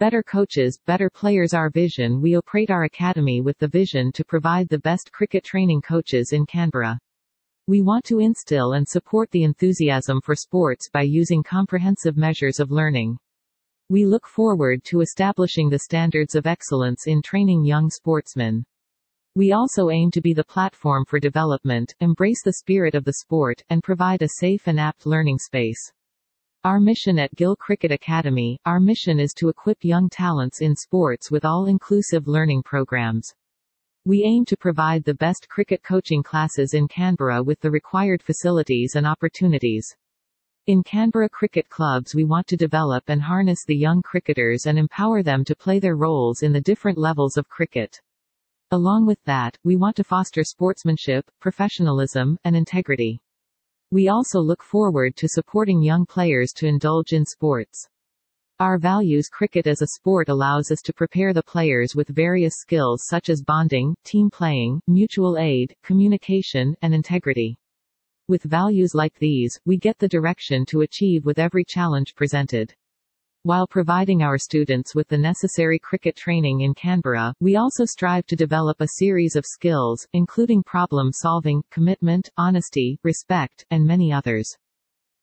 Better coaches, better players Our vision We operate our academy with the vision to provide the best cricket training coaches in Canberra. We want to instill and support the enthusiasm for sports by using comprehensive measures of learning. We look forward to establishing the standards of excellence in training young sportsmen. We also aim to be the platform for development, embrace the spirit of the sport, and provide a safe and apt learning space. Our mission at Gill Cricket Academy, our mission is to equip young talents in sports with all-inclusive learning programs. We aim to provide the best cricket coaching classes in Canberra with the required facilities and opportunities. In Canberra cricket clubs we want to develop and harness the young cricketers and empower them to play their roles in the different levels of cricket. Along with that, we want to foster sportsmanship, professionalism, and integrity. We also look forward to supporting young players to indulge in sports. Our values cricket as a sport allows us to prepare the players with various skills such as bonding, team playing, mutual aid, communication, and integrity. With values like these, we get the direction to achieve with every challenge presented. While providing our students with the necessary cricket training in Canberra, we also strive to develop a series of skills, including problem solving, commitment, honesty, respect, and many others.